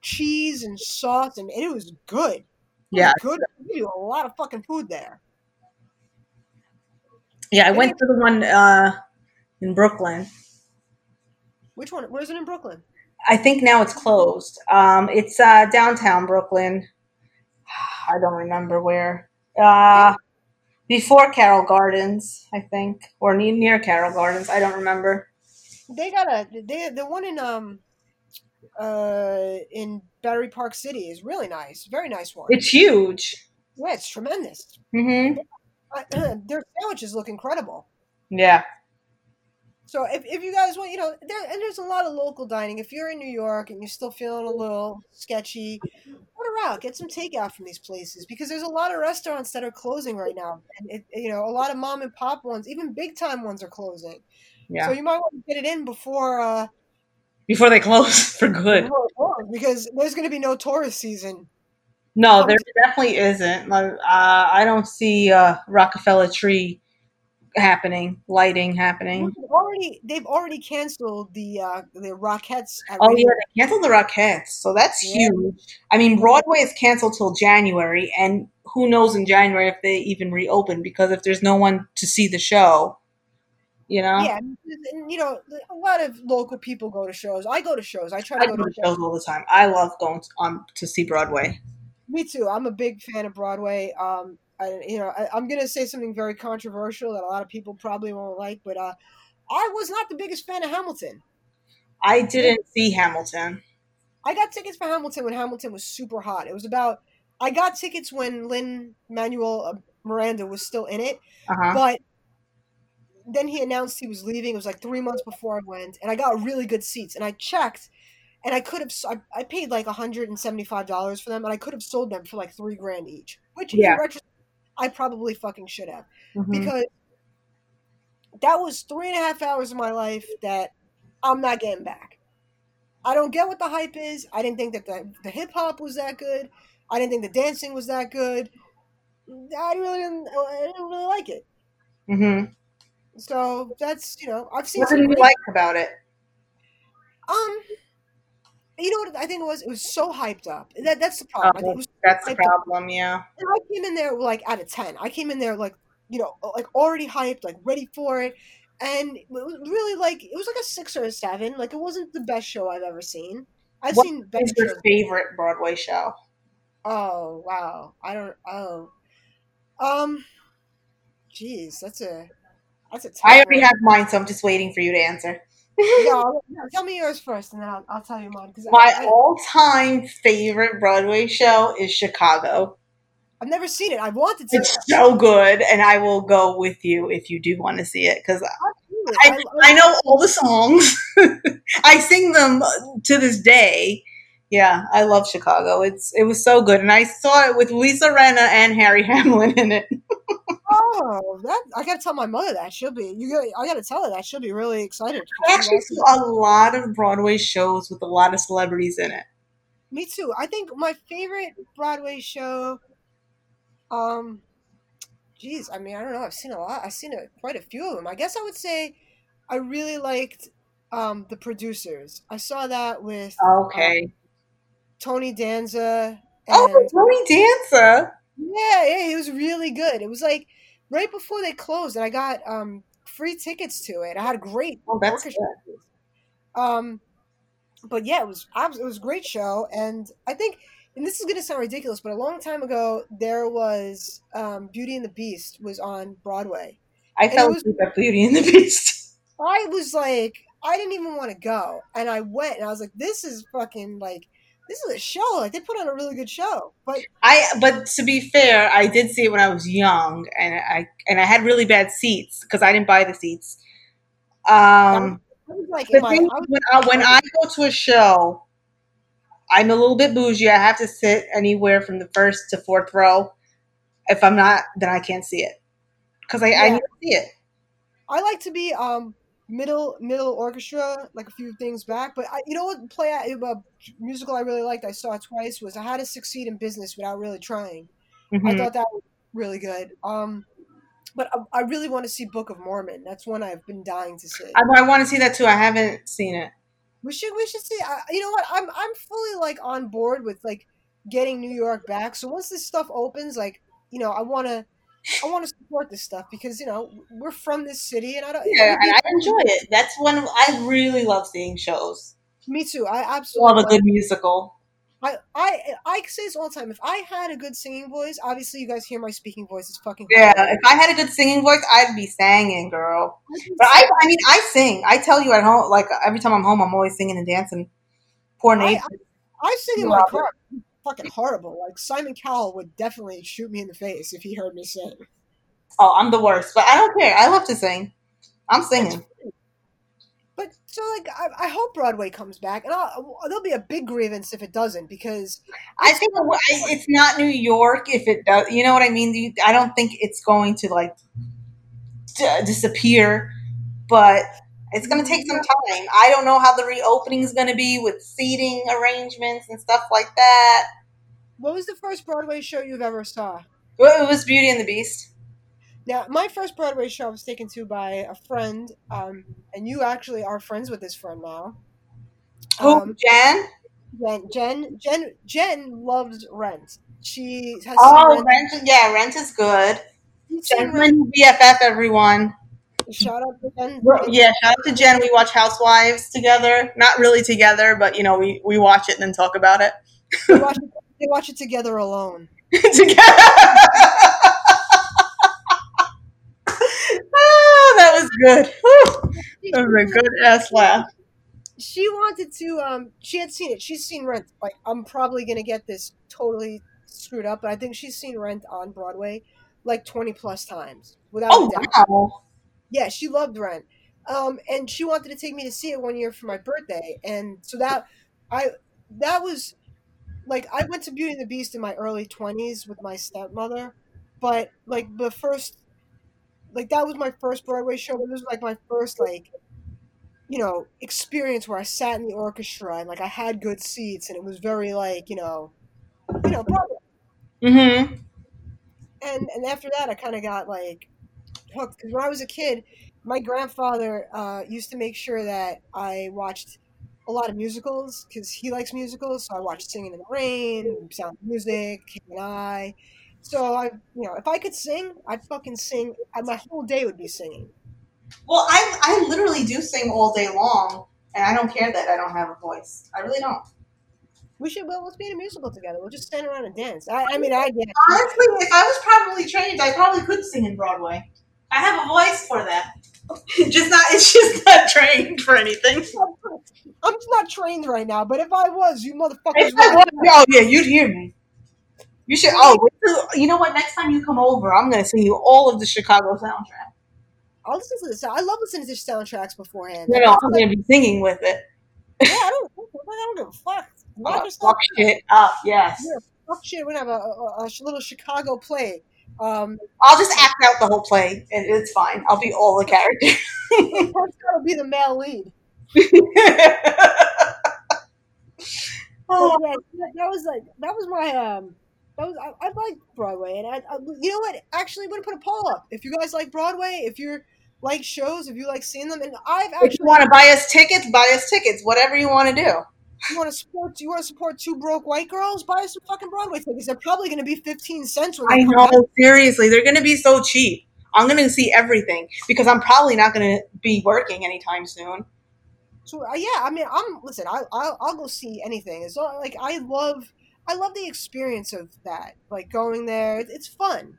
cheese and sauce, and it was good. It was Yeah. good. They give you a lot of fucking food there. Yeah, I went to the one uh in Brooklyn. Which one? Where's it in Brooklyn? I think now it's closed. Um, it's uh, downtown Brooklyn. I don't remember where. Uh, before Carroll Gardens, I think, or near, near Carroll Gardens. I don't remember. They got a they the one in um uh in Battery Park City is really nice. Very nice one. It's huge. yeah, it's tremendous. Mm-hmm. Uh, their sandwiches look incredible. Yeah. So if, if you guys want, you know, there and there's a lot of local dining. If you're in New York and you're still feeling a little sketchy, get some takeout from these places because there's a lot of restaurants that are closing right now, and it, you know, a lot of mom and pop ones, even big time ones, are closing. Yeah. So you might want to get it in before uh Before they close for good. before it closes, because there's going to be no tourist season. No, there definitely isn't. Uh, I don't see uh, Rockefeller Tree happening, lighting happening. They've already they've already canceled the uh the Rockettes. Oh Radio- yeah, they canceled the Rockettes, so that's Yeah. huge. I mean, Broadway is canceled till January, and who knows in January if they even reopen? Because if there's no one to see the show, you know, Yeah, and, and, you know, a lot of local people go to shows. I go to shows. I try I to go go to to shows. shows all the time. I love going to, um, to see Broadway. Me too. I'm a big fan of Broadway. Um, I, you know, I, I'm gonna say something very controversial that a lot of people probably won't like, but uh, I was not the biggest fan of Hamilton. I didn't see Hamilton. I got tickets for Hamilton when Hamilton was super hot. It was about. I got tickets when Lin Manuel uh, Miranda was still in it, Uh huh. but then he announced he was leaving. It was like three months before I went, and I got really good seats. And I checked, and I could have. I, I paid like hundred and seventy five dollars for them, and I could have sold them for like three grand each. Which, Yeah. in retrospect, I probably fucking should have Mhm. because that was three and a half hours of my life that I'm not getting back. I don't get what the hype is. I didn't think that the, the hip hop was that good. I didn't think the dancing was that good. I really didn't. I didn't really like it. Mhm. So that's you know I've seen What did you like about it? um. You know what I think it was? It was so hyped up. That that's the problem. Think it That's the hyped up. problem. Yeah. And I came in there like out of ten. I came in there like you know like already hyped, like ready for it, and it was really like it was like a six or a seven. Like it wasn't the best show I've ever seen. I've What seen What's your shows. favorite Broadway show? Oh wow, I don't. Oh, um, jeez, that's a that's a. I already one. have mine, so I'm just waiting for you to answer. Yeah, I'll- tell me yours first, and then I'll, I'll tell you mine because My I, all-time favorite Broadway show is Chicago. I've never seen it. I wanted to. It's so good, and I will go with you if you do want to see it because I, I know all the songs. I sing them uh, to this day. Yeah, I love Chicago. It's it was so good, and I saw it with Lisa Rinna and Harry Hamlin in it. Oh, that I gotta tell my mother that she'll be. You. I gotta tell her that she'll be really excited. I actually saw a lot of Broadway shows with a lot of celebrities in it. Me too. I think my favorite Broadway show. Um, geez, I mean, I don't know. I've seen a lot. I've seen a, quite a few of them. I guess I would say I really liked um the producers. I saw that with Okay. Tony Danza. And, oh, Tony Danza. Yeah, yeah, it was really good. It was like right before they closed, and I got um free tickets to it. I had a great Oh, orchestra. Um, but yeah, it was it was a great show, and I think, and this is gonna sound ridiculous, but a long time ago there was um, Beauty and the Beast was on Broadway. I it fell was- asleep at Beauty and the Beast. I was like, I didn't even want to go, and I went, and I was like, this is fucking like this is a show. Like they put on a really good show. But I but to be fair, I did see it when I was young, and I and I had really bad seats because I didn't buy the seats. Um, I was like, the thing I when I, when I go to a show, I'm a little bit bougie. I have to sit anywhere from the first to fourth row. If I'm not, then I can't see it because I, I need to see it. I like to be um middle middle orchestra, like a few things back. But I, you know what play a musical I really liked. I saw it twice. Was How to Succeed in Business Without Really Trying. I Mhm. thought that was really good. Um, but I, I really want to see Book of Mormon. That's one I've been dying to see. I, I want to see that too. I haven't seen it. We should we should see. I, you know what? I'm I'm fully like on board with like getting New York back. So once this stuff opens, like you know, I want to I want to support this stuff because you know we're from this city, and I don't. Yeah, and I enjoy it. That's one of, I really love seeing shows. Me too. I absolutely Love a good musical. I, I I say this all the time. If I had a good singing voice, obviously you guys hear my speaking voice It's fucking Yeah, if I had a good singing voice, I'd be singing, girl. But I, I mean, I sing. I tell you at home, like every time I'm home, I'm always singing and dancing. Poor I- Nate. I sing in my car. Fucking horrible. Like Simon Cowell would definitely shoot me in the face if he heard me sing. Oh, I'm the worst, but I don't care. I love to sing. I'm singing. But so like I, I hope Broadway comes back, and I'll, there'll be a big grievance if it doesn't because I think it's not New York if it does. You know what I mean? I don't think it's going to like d- disappear, but it's going to take some time. I don't know how the reopening is going to be with seating arrangements and stuff like that. What was the first Broadway show you've ever saw? Well, It was Beauty and the Beast. Now, my first Broadway show I was taken to by a friend, um, and you actually are friends with this friend now. Who? Um, Jen? Jen, Jen, Jen, Jen loves Rent. She has Oh, seen Rent. Yeah, Rent is good. Seen BFF, everyone. Shout out to Jen. Yeah, shout out to Jen. We watch Housewives together. Not really together, but you know, we, we watch it and then talk about it They watch, it, they watch it together alone. together. oh, that was good. That was a good ass laugh. She wanted to. Um, she had seen it. She's seen Rent. Like I'm probably gonna get this totally screwed up, but I think she's seen Rent on Broadway like 20 plus times without Oh a doubt. wow. Yeah, she loved Rent. Um, and she wanted to take me to see it one year for my birthday, and so that I that was like I went to Beauty and the Beast in my early twenties with my stepmother, but like the first, like that was my first Broadway show, but this was like my first like, you know, experience where I sat in the orchestra and like I had good seats, and it was very like you know, you know, Broadway Mm-hmm. and and after that, I kind of got like hooked because when I was a kid, my grandfather uh, used to make sure that I watched a lot of musicals because he likes musicals. So I watched Singing in the Rain, Sound of Music, King and I. So I, you know, if I could sing, I'd fucking sing. Uh, my whole day would be singing. Well, I I literally do sing all day long, and I don't care that I don't have a voice. I really don't. We should. Well, let's be in a musical together. We'll just stand around and dance. I, I mean, I dance. Honestly, if I was properly trained, I probably could sing in Broadway. I have a voice for that. just not. It's just not trained for anything. I'm not trained right now, but if I was, you motherfuckers. If I would- was, oh yeah, you'd hear me. You should. Oh, wait till- you know what? Next time you come over, I'm gonna sing you all of the Chicago soundtrack. I'll listen to this. I love listening to soundtracks beforehand. No, no, I'm gonna be singing with it. Yeah, I don't. I don't give a fuck. Knock Oh, fuck shit up. Yes. Yeah. Fuck shit. We're gonna have a, a, a little Chicago play. Um, I'll just act out the whole play, and it's fine. I'll be all the characters. that's gotta be the male lead. oh, yeah, that, was like that was my um. That was I, I like Broadway, and I, I you know what? Actually, I'm gonna put a poll up. If you guys like Broadway, if you're like shows, if you like seeing them, and I've if you actually want to buy us tickets, buy us tickets. Whatever you want to do. You want to support you want to support two broke white girls, buy some fucking Broadway tickets. They're probably gonna be fifteen cents I know. out. Seriously, they're gonna be so cheap. I'm gonna see everything because I'm probably not gonna be working anytime soon. So uh, yeah, I mean, I'm listen. I I'll, I'll go see anything. It's all, like I love I love the experience of that. Like going there, it's fun.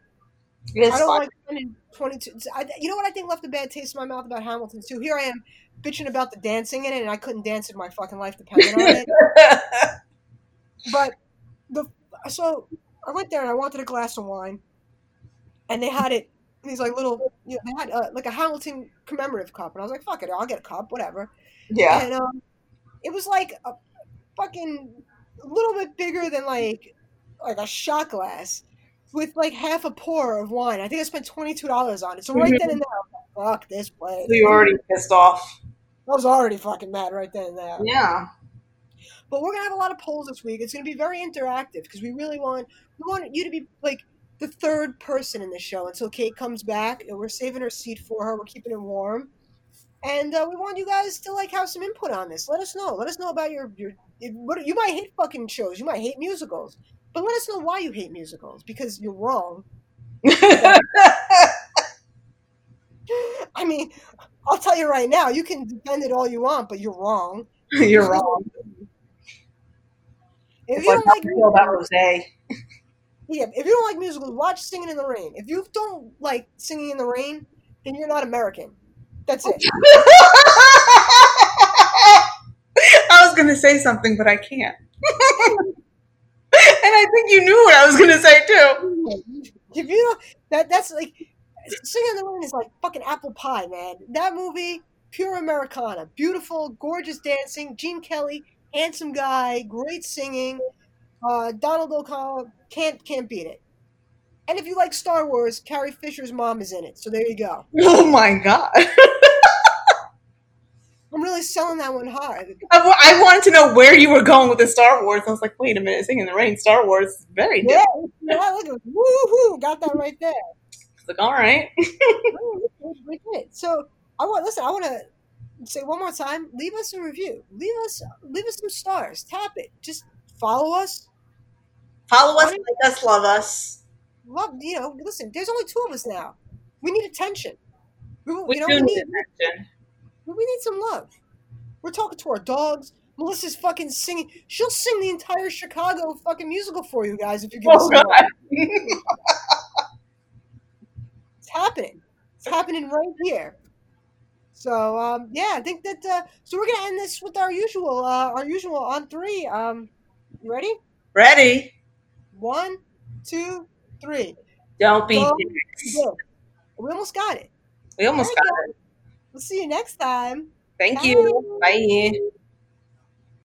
I don't fun. like spending twenty two. You know what I think left a bad taste in my mouth about Hamilton too. Here I am bitching about the dancing in it, and I couldn't dance in my fucking life depended on it. But the so I went there and I wanted a glass of wine, and they had it these like little you know they had uh, like a Hamilton commemorative cup, and I was like, fuck it, I'll get a cup, whatever. Yeah. And um, it was like a fucking little bit bigger than like like a shot glass with like half a pour of wine. I think I spent twenty two dollars on it. So right then and there, like, fuck this place. So you're already pissed off. I was already fucking mad right then and there. Yeah. But we're gonna have a lot of polls this week. It's gonna be very interactive because we really want we want you to be like the third person in the show until Kate comes back. And we're saving her seat for her. We're keeping it warm, and uh, we want you guys to like have some input on this. Let us know. Let us know about your your. What you might hate fucking shows. You might hate musicals, but let us know why you hate musicals because you're wrong. I mean, I'll tell you right now. You can defend it all you want, but you're wrong. you're wrong. If It's you like don't like feel about. Yeah, if you don't like musicals, watch Singing in the Rain. If you don't like Singing in the Rain, then you're not American. That's it. I was gonna say something, but I can't. And I think you knew what I was gonna say too. If you that that's like Singing in the Rain is like fucking apple pie, man. That movie, pure Americana, beautiful, gorgeous dancing. Gene Kelly, handsome guy, great singing. Uh, Donald O'Connell can't can't beat it. And if you like Star Wars, Carrie Fisher's mom is in it. So there you go. Oh my god! I'm really selling that one hard. I, I wanted to know where you were going with the Star Wars. I was like, wait a minute, Singing in the Rain, Star Wars, is very Yeah, different. yeah, look at woohoo, got that right there. It's like, all right. So I want listen. I want to say one more time. Leave us a review. Leave us leave us some stars. Tap it. Just follow us. Follow us, like us, love us. Love you know. Listen, there's only two of us now. We need attention. We, We do we need need attention. We need some love. We're talking to our dogs. Melissa's fucking singing. She'll sing the entire Chicago fucking musical for you guys if you give us Oh love. It's happening. It's happening right here. So um, yeah, I think that. Uh, so we're gonna end this with our usual, uh, our usual on three. Um, you ready? Ready? One, two, three. Don't be Go. dicks. Good. We almost got it. We almost got you it. We'll see you next time. Thank you. Bye.